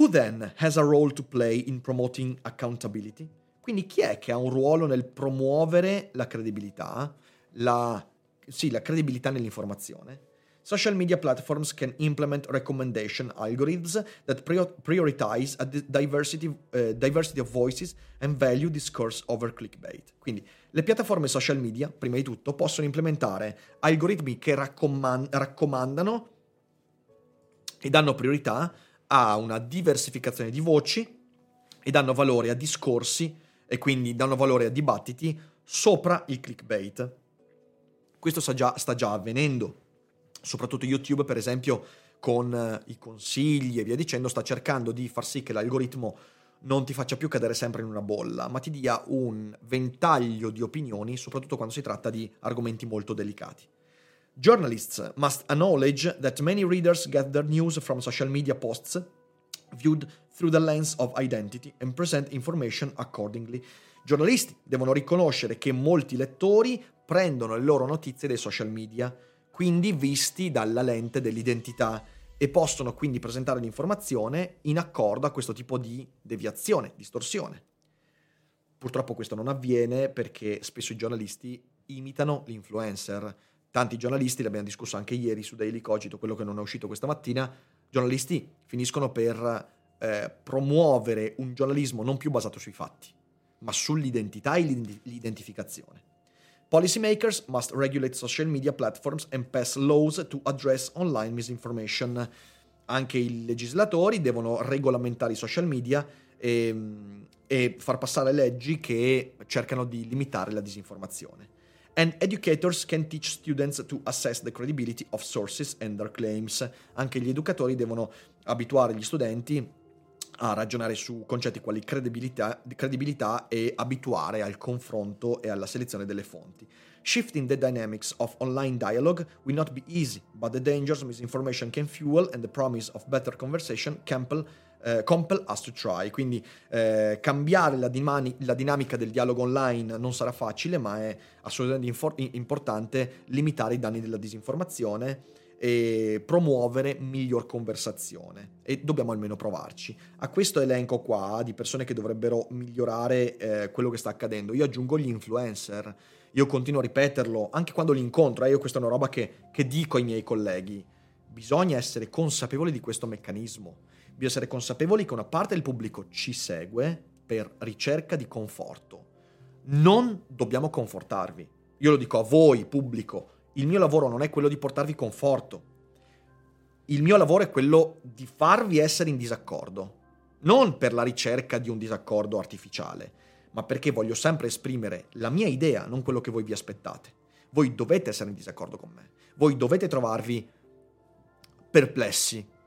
Who then has a role to play in promoting accountability? Quindi chi è che ha un ruolo nel promuovere la credibilità, la, sì, la credibilità nell'informazione? Social media platforms can implement recommendation algorithms that prioritize a diversity, uh, diversity of voices and value discourse over clickbait. Quindi le piattaforme social media, prima di tutto, possono implementare algoritmi che raccomand- raccomandano e danno priorità ha una diversificazione di voci e danno valore a discorsi e quindi danno valore a dibattiti sopra il clickbait. Questo sta già, sta già avvenendo, soprattutto YouTube per esempio con eh, i consigli e via dicendo sta cercando di far sì che l'algoritmo non ti faccia più cadere sempre in una bolla, ma ti dia un ventaglio di opinioni, soprattutto quando si tratta di argomenti molto delicati. Journalists must acknowledge that many readers get their news from social media posts viewed through the lens of identity and present information accordingly. Giornalisti devono riconoscere che molti lettori prendono le loro notizie dai social media, quindi visti dalla lente dell'identità e possono quindi presentare l'informazione in accordo a questo tipo di deviazione, distorsione. Purtroppo questo non avviene perché spesso i giornalisti imitano l'influencer. Tanti giornalisti, l'abbiamo discusso anche ieri su Daily Cogito, quello che non è uscito questa mattina, giornalisti finiscono per eh, promuovere un giornalismo non più basato sui fatti, ma sull'identità e l'identificazione. Policymakers must regulate social media platforms and pass laws to address online misinformation. Anche i legislatori devono regolamentare i social media e, ehm, e far passare leggi che cercano di limitare la disinformazione. And educators can teach students to assess the credibility of sources and their claims. Anche gli educatori devono abituare gli studenti a ragionare su concetti quali credibilità, credibilità e abituare al confronto e alla selezione delle fonti. Shifting the dynamics of online dialogue will not be easy, but the dangers misinformation can fuel and the promise of better conversation compel, eh, compel us to try. Quindi eh, cambiare la, dimani- la, dinamica del dialogo online non sarà facile, ma è assolutamente infor- importante limitare i danni della disinformazione e promuovere miglior conversazione e dobbiamo almeno provarci. A questo elenco qua di persone che dovrebbero migliorare eh, quello che sta accadendo, io aggiungo gli influencer, io continuo a ripeterlo anche quando li incontro, eh, io questa è una roba che, che dico ai miei colleghi, bisogna essere consapevoli di questo meccanismo, bisogna essere consapevoli che una parte del pubblico ci segue per ricerca di conforto. Non dobbiamo confortarvi. Io lo dico a voi, pubblico, il mio lavoro non è quello di portarvi conforto. Il mio lavoro è quello di farvi essere in disaccordo. Non per la ricerca di un disaccordo artificiale, ma perché voglio sempre esprimere la mia idea, non quello che voi vi aspettate. Voi dovete essere in disaccordo con me. Voi dovete trovarvi perplessi.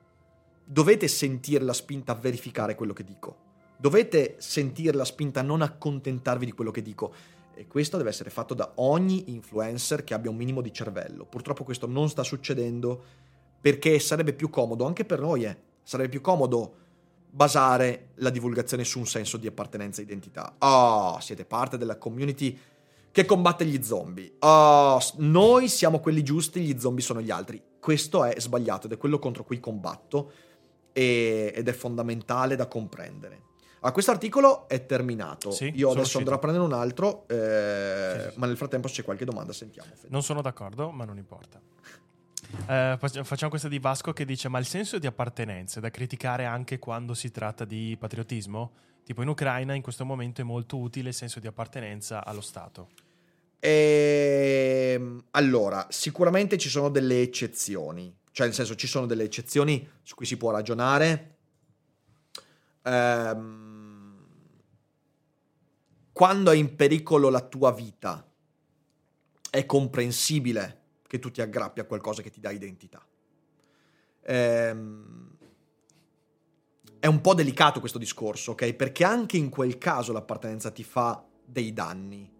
Dovete sentire la spinta a verificare quello che dico. Dovete sentire la spinta a non accontentarvi di quello che dico e questo deve essere fatto da ogni influencer che abbia un minimo di cervello. Purtroppo questo non sta succedendo perché sarebbe più comodo, anche per noi, eh, sarebbe più comodo basare la divulgazione su un senso di appartenenza e identità. Oh, siete parte della community che combatte gli zombie. Oh, noi siamo quelli giusti, gli zombie sono gli altri. Questo è sbagliato ed è quello contro cui combatto e, ed è fondamentale da comprendere. Ah, questo articolo è terminato. Sì, Io adesso uscito. andrò a prendere un altro, eh, sì, sì, ma nel frattempo se c'è qualche domanda sentiamo. Non sono d'accordo, ma non importa. Eh, facciamo questa di Vasco che dice: Ma il senso di appartenenza è da criticare anche quando si tratta di patriottismo? Tipo in Ucraina in questo momento è molto utile il senso di appartenenza allo Stato. Ehm, allora, sicuramente ci sono delle eccezioni, cioè nel senso ci sono delle eccezioni su cui si può ragionare. Ehm, quando è in pericolo la tua vita, è comprensibile che tu ti aggrappi a qualcosa che ti dà identità. Ehm, è un po' delicato questo discorso, ok? Perché anche in quel caso l'appartenenza ti fa dei danni.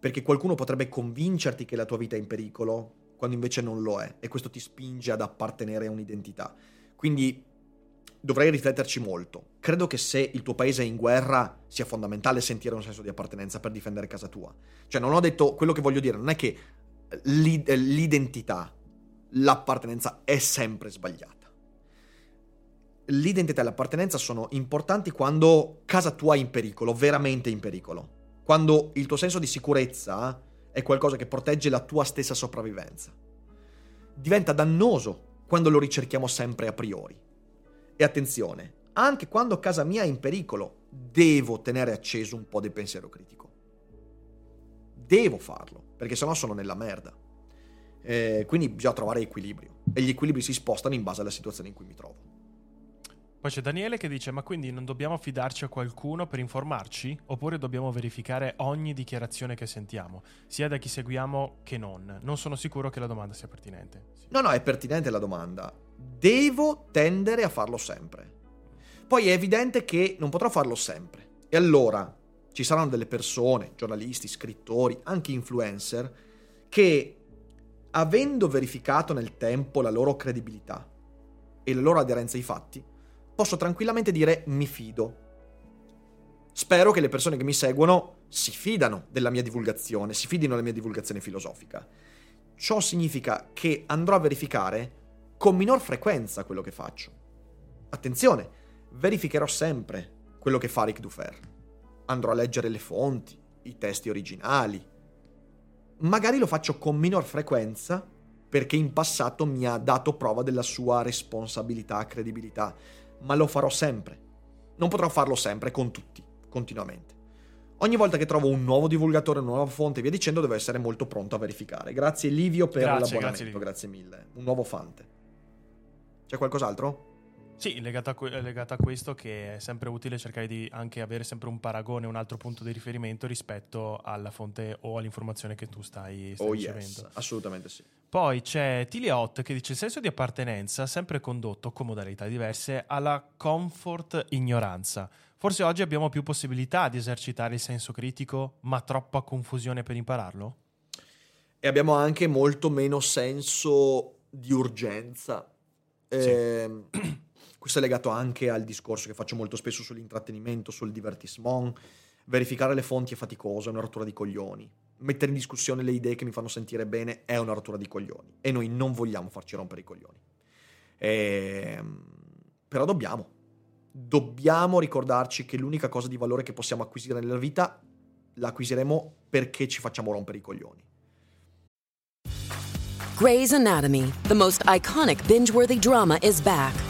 Perché qualcuno potrebbe convincerti che la tua vita è in pericolo, quando invece non lo è, e questo ti spinge ad appartenere a un'identità. Quindi dovrei rifletterci molto. Credo che se il tuo paese è in guerra sia fondamentale sentire un senso di appartenenza per difendere casa tua. Cioè non ho detto quello che voglio dire, non è che l'identità, l'appartenenza è sempre sbagliata. L'identità e l'appartenenza sono importanti quando casa tua è in pericolo, veramente in pericolo. Quando il tuo senso di sicurezza è qualcosa che protegge la tua stessa sopravvivenza. Diventa dannoso quando lo ricerchiamo sempre a priori e attenzione, anche quando casa mia è in pericolo, devo tenere acceso un po' del pensiero critico. Devo farlo, perché sennò sono nella merda. Eh, quindi bisogna trovare equilibrio. E gli equilibri si spostano in base alla situazione in cui mi trovo. Poi c'è Daniele che dice: Ma quindi non dobbiamo fidarci a qualcuno per informarci? Oppure dobbiamo verificare ogni dichiarazione che sentiamo, sia da chi seguiamo che non? Non sono sicuro che la domanda sia pertinente. Sì. No, no, è pertinente la domanda. Devo tendere a farlo sempre. Poi è evidente che non potrò farlo sempre. E allora ci saranno delle persone, giornalisti, scrittori, anche influencer, che avendo verificato nel tempo la loro credibilità e la loro aderenza ai fatti, posso tranquillamente dire mi fido. Spero che le persone che mi seguono si fidano della mia divulgazione, si fidino della mia divulgazione filosofica. Ciò significa che andrò a verificare con minor frequenza quello che faccio. Attenzione, verificherò sempre quello che fa Rick Dufer. Andrò a leggere le fonti, i testi originali. Magari lo faccio con minor frequenza perché in passato mi ha dato prova della sua responsabilità, credibilità ma lo farò sempre. Non potrò farlo sempre con tutti, continuamente. Ogni volta che trovo un nuovo divulgatore, una nuova fonte e via dicendo, devo essere molto pronto a verificare. Grazie Livio per grazie, l'abbonamento, grazie, grazie mille. Un nuovo fante. C'è qualcos'altro? Sì, legato a, que- legato a, questo che è sempre utile cercare di anche avere sempre un paragone, un altro punto di riferimento rispetto alla fonte o all'informazione che tu stai, stai oh, ricevendo. Yes, assolutamente sì. Poi c'è Tiliot che dice il senso di appartenenza sempre condotto con modalità diverse alla comfort ignoranza. Forse oggi abbiamo più possibilità di esercitare il senso critico, ma troppa confusione per impararlo? E abbiamo anche molto meno senso di urgenza. Sì. Eh, Questo è legato anche al discorso che faccio molto spesso sull'intrattenimento, sul divertissement. Verificare le fonti è faticoso, è una rottura di coglioni. Mettere in discussione le idee che mi fanno sentire bene è una rottura di coglioni. E noi non vogliamo farci rompere i coglioni. E... Ehm, però dobbiamo. Dobbiamo ricordarci che l'unica cosa di valore che possiamo acquisire nella vita la acquisiremo perché ci facciamo rompere i coglioni. Grey's Anatomy, the most iconic binge-worthy drama is back.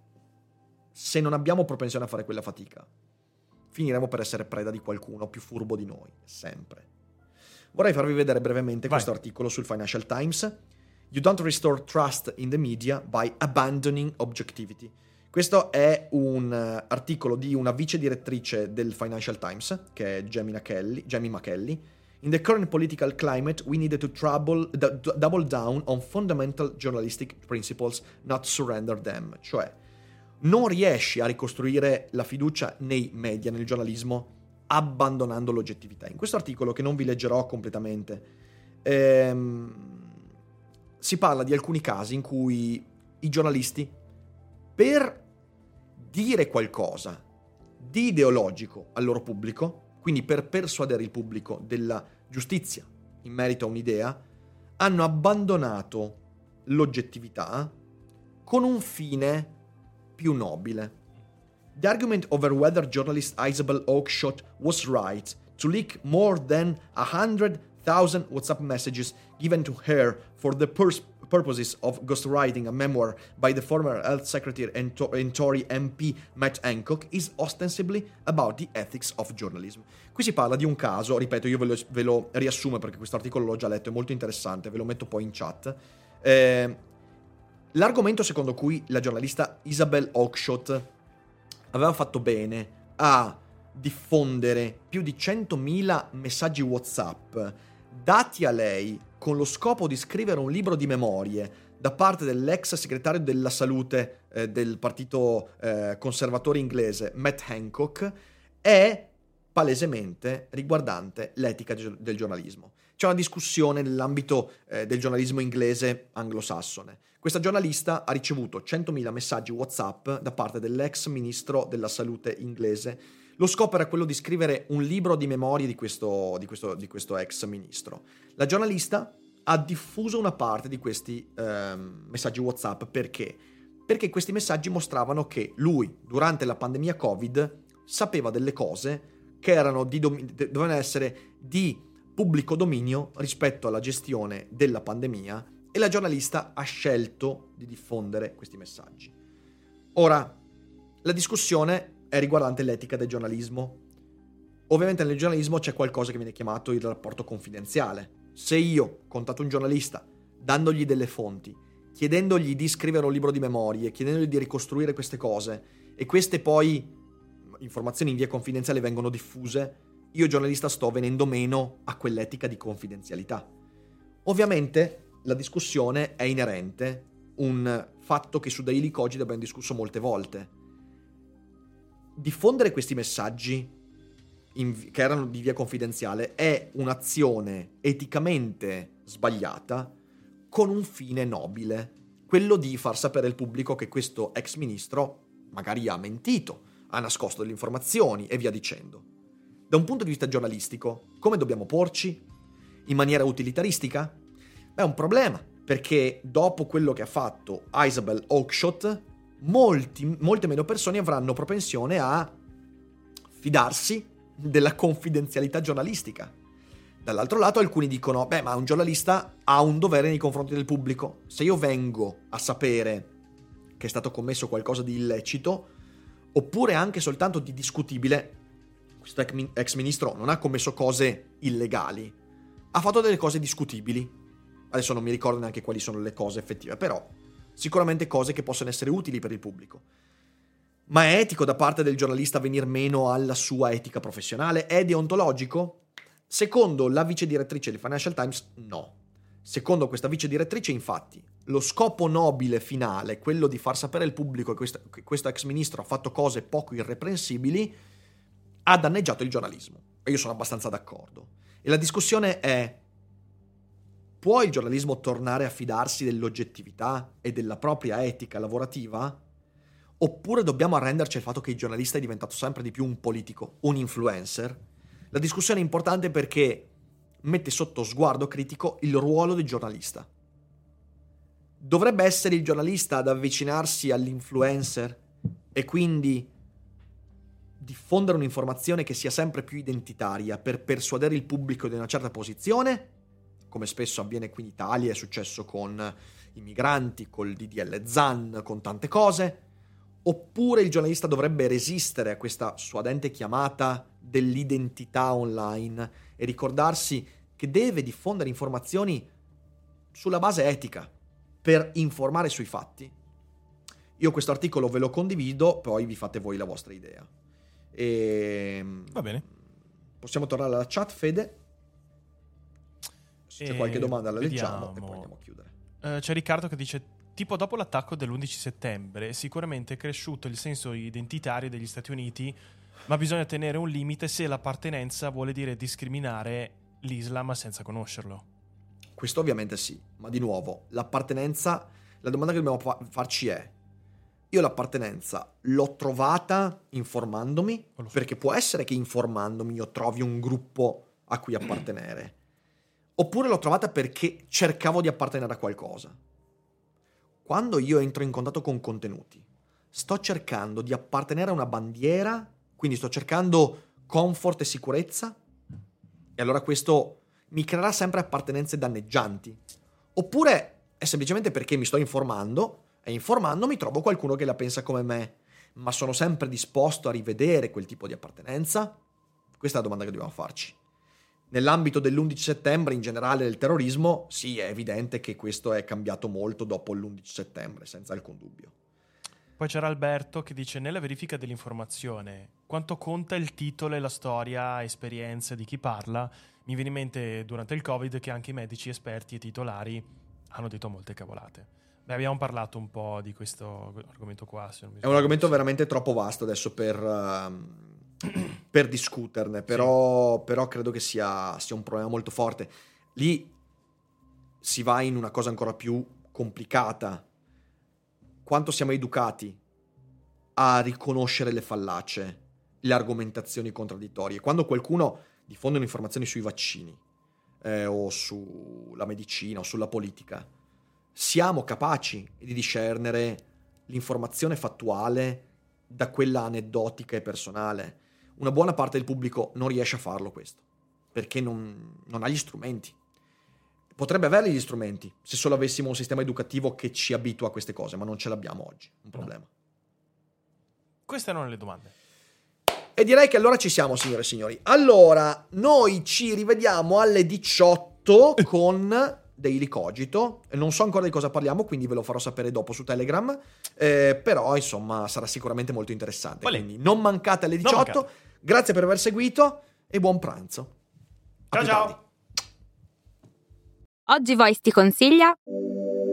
Se non abbiamo propensione a fare quella fatica, finiremo per essere preda di qualcuno più furbo di noi, sempre. Vorrei farvi vedere brevemente Vai. questo articolo sul Financial Times. You don't restore trust in the media by abandoning objectivity. Questo è un uh, articolo di una vice direttrice del Financial Times, che è Jamie. Jamie McKelly. In the current political climate, we need to trouble, d- double down on fundamental journalistic principles, not surrender them. Cioè, non riesci a ricostruire la fiducia nei media, nel giornalismo, abbandonando l'oggettività. In questo articolo, che non vi leggerò completamente, ehm, si parla di alcuni casi in cui i giornalisti, per dire qualcosa di ideologico al loro pubblico, quindi per persuadere il pubblico della giustizia in merito a un'idea, hanno abbandonato l'oggettività con un fine più nobile. The argument over whether journalist Isabel Oakeshott was right to leak more than 100,000 WhatsApp messages given to her for the pers- purposes of ghostwriting a memoir by the former Health Secretary and, to- and Tory MP Matt Hancock is ostensibly about the ethics of journalism. Qui si parla di un caso, ripeto, io ve lo, ve lo riassumo perché questo articolo l'ho già letto, è molto interessante, ve lo metto poi in chat. Eh, L'argomento secondo cui la giornalista Isabel Oakshott aveva fatto bene a diffondere più di 100.000 messaggi WhatsApp dati a lei con lo scopo di scrivere un libro di memorie da parte dell'ex segretario della salute eh, del partito eh, conservatore inglese Matt Hancock è palesemente riguardante l'etica del giornalismo. C'è una discussione nell'ambito eh, del giornalismo inglese anglosassone. Questa giornalista ha ricevuto 100.000 messaggi WhatsApp da parte dell'ex ministro della salute inglese. Lo scopo era quello di scrivere un libro di memorie di questo, di questo, di questo ex ministro. La giornalista ha diffuso una parte di questi ehm, messaggi WhatsApp perché? Perché questi messaggi mostravano che lui, durante la pandemia Covid, sapeva delle cose che erano di domi- dovevano essere di pubblico dominio rispetto alla gestione della pandemia e la giornalista ha scelto di diffondere questi messaggi. Ora, la discussione è riguardante l'etica del giornalismo. Ovviamente nel giornalismo c'è qualcosa che viene chiamato il rapporto confidenziale. Se io contatto un giornalista dandogli delle fonti, chiedendogli di scrivere un libro di memorie, chiedendogli di ricostruire queste cose e queste poi informazioni in via confidenziale vengono diffuse, io giornalista sto venendo meno a quell'etica di confidenzialità. Ovviamente la discussione è inerente, un fatto che su Daily Cogito abbiamo discusso molte volte. Diffondere questi messaggi in, che erano di via confidenziale è un'azione eticamente sbagliata con un fine nobile, quello di far sapere al pubblico che questo ex ministro magari ha mentito, ha nascosto delle informazioni e via dicendo. Da un punto di vista giornalistico, come dobbiamo porci? In maniera utilitaristica? Beh, è un problema, perché dopo quello che ha fatto Isabel Oakeshott, molti, molte meno persone avranno propensione a fidarsi della confidenzialità giornalistica. Dall'altro lato alcuni dicono, beh, ma un giornalista ha un dovere nei confronti del pubblico. Se io vengo a sapere che è stato commesso qualcosa di illecito, oppure anche soltanto di discutibile, questo ex ministro non ha commesso cose illegali, ha fatto delle cose discutibili. Adesso non mi ricordo neanche quali sono le cose effettive, però sicuramente cose che possono essere utili per il pubblico. Ma è etico da parte del giornalista venir meno alla sua etica professionale? È deontologico? Secondo la vice direttrice di Financial Times, no. Secondo questa vice direttrice, infatti, lo scopo nobile finale, quello di far sapere al pubblico che questo, che questo ex ministro ha fatto cose poco irreprensibili, ha danneggiato il giornalismo. E io sono abbastanza d'accordo. E la discussione è, può il giornalismo tornare a fidarsi dell'oggettività e della propria etica lavorativa? Oppure dobbiamo arrenderci al fatto che il giornalista è diventato sempre di più un politico, un influencer? La discussione è importante perché mette sotto sguardo critico il ruolo del giornalista. Dovrebbe essere il giornalista ad avvicinarsi all'influencer e quindi diffondere un'informazione che sia sempre più identitaria per persuadere il pubblico di una certa posizione, come spesso avviene qui in Italia, è successo con i migranti, col DDL ZAN, con tante cose, oppure il giornalista dovrebbe resistere a questa suadente chiamata dell'identità online e ricordarsi che deve diffondere informazioni sulla base etica per informare sui fatti. Io questo articolo ve lo condivido, poi vi fate voi la vostra idea. E... Ehm, Va bene. Possiamo tornare alla chat, Fede? Se c'è qualche domanda la leggiamo e poi andiamo a chiudere. Uh, c'è Riccardo che dice tipo dopo l'attacco dell'11 settembre sicuramente è cresciuto il senso identitario degli Stati Uniti, ma bisogna tenere un limite se l'appartenenza vuole dire discriminare l'Islam senza conoscerlo. Questo ovviamente sì, ma di nuovo, l'appartenenza, la domanda che dobbiamo farci è, io l'appartenenza l'ho trovata informandomi, perché può essere che informandomi io trovi un gruppo a cui appartenere, oppure l'ho trovata perché cercavo di appartenere a qualcosa. Quando io entro in contatto con contenuti, sto cercando di appartenere a una bandiera, quindi sto cercando comfort e sicurezza, e allora questo mi creerà sempre appartenenze danneggianti. Oppure è semplicemente perché mi sto informando e informandomi trovo qualcuno che la pensa come me, ma sono sempre disposto a rivedere quel tipo di appartenenza? Questa è la domanda che dobbiamo farci. Nell'ambito dell'11 settembre, in generale del terrorismo, sì, è evidente che questo è cambiato molto dopo l'11 settembre, senza alcun dubbio. Poi c'era Alberto che dice: Nella verifica dell'informazione, quanto conta il titolo e la storia, esperienze di chi parla? Mi viene in mente durante il Covid che anche i medici esperti e titolari hanno detto molte cavolate. Beh, abbiamo parlato un po' di questo argomento qua. è un argomento veramente troppo vasto adesso per, uh, per discuterne, però, sì. però, credo che sia, sia un problema molto forte. Lì si va in una cosa ancora più complicata. Quanto siamo educati a riconoscere le fallacie, le argomentazioni contraddittorie. Quando qualcuno diffonde informazioni sui vaccini eh, o sulla medicina o sulla politica, siamo capaci di discernere l'informazione fattuale da quella aneddotica e personale. una buona parte del pubblico non riesce a farlo questo, perché non, non ha gli strumenti. Potrebbe averli gli strumenti se solo avessimo un sistema educativo che ci abitua a queste cose, ma non ce l'abbiamo oggi, un problema. Queste erano le domande. E direi che allora ci siamo, signore e signori. Allora, noi ci rivediamo alle 18 con Daily Cogito. Non so ancora di cosa parliamo, quindi ve lo farò sapere dopo su Telegram. Eh, però, insomma, sarà sicuramente molto interessante. Quindi non mancate alle Non 18. mancate. Grazie per aver seguito e buon pranzo. A Ciao ciao. tardi. Oggi Voice ti consiglia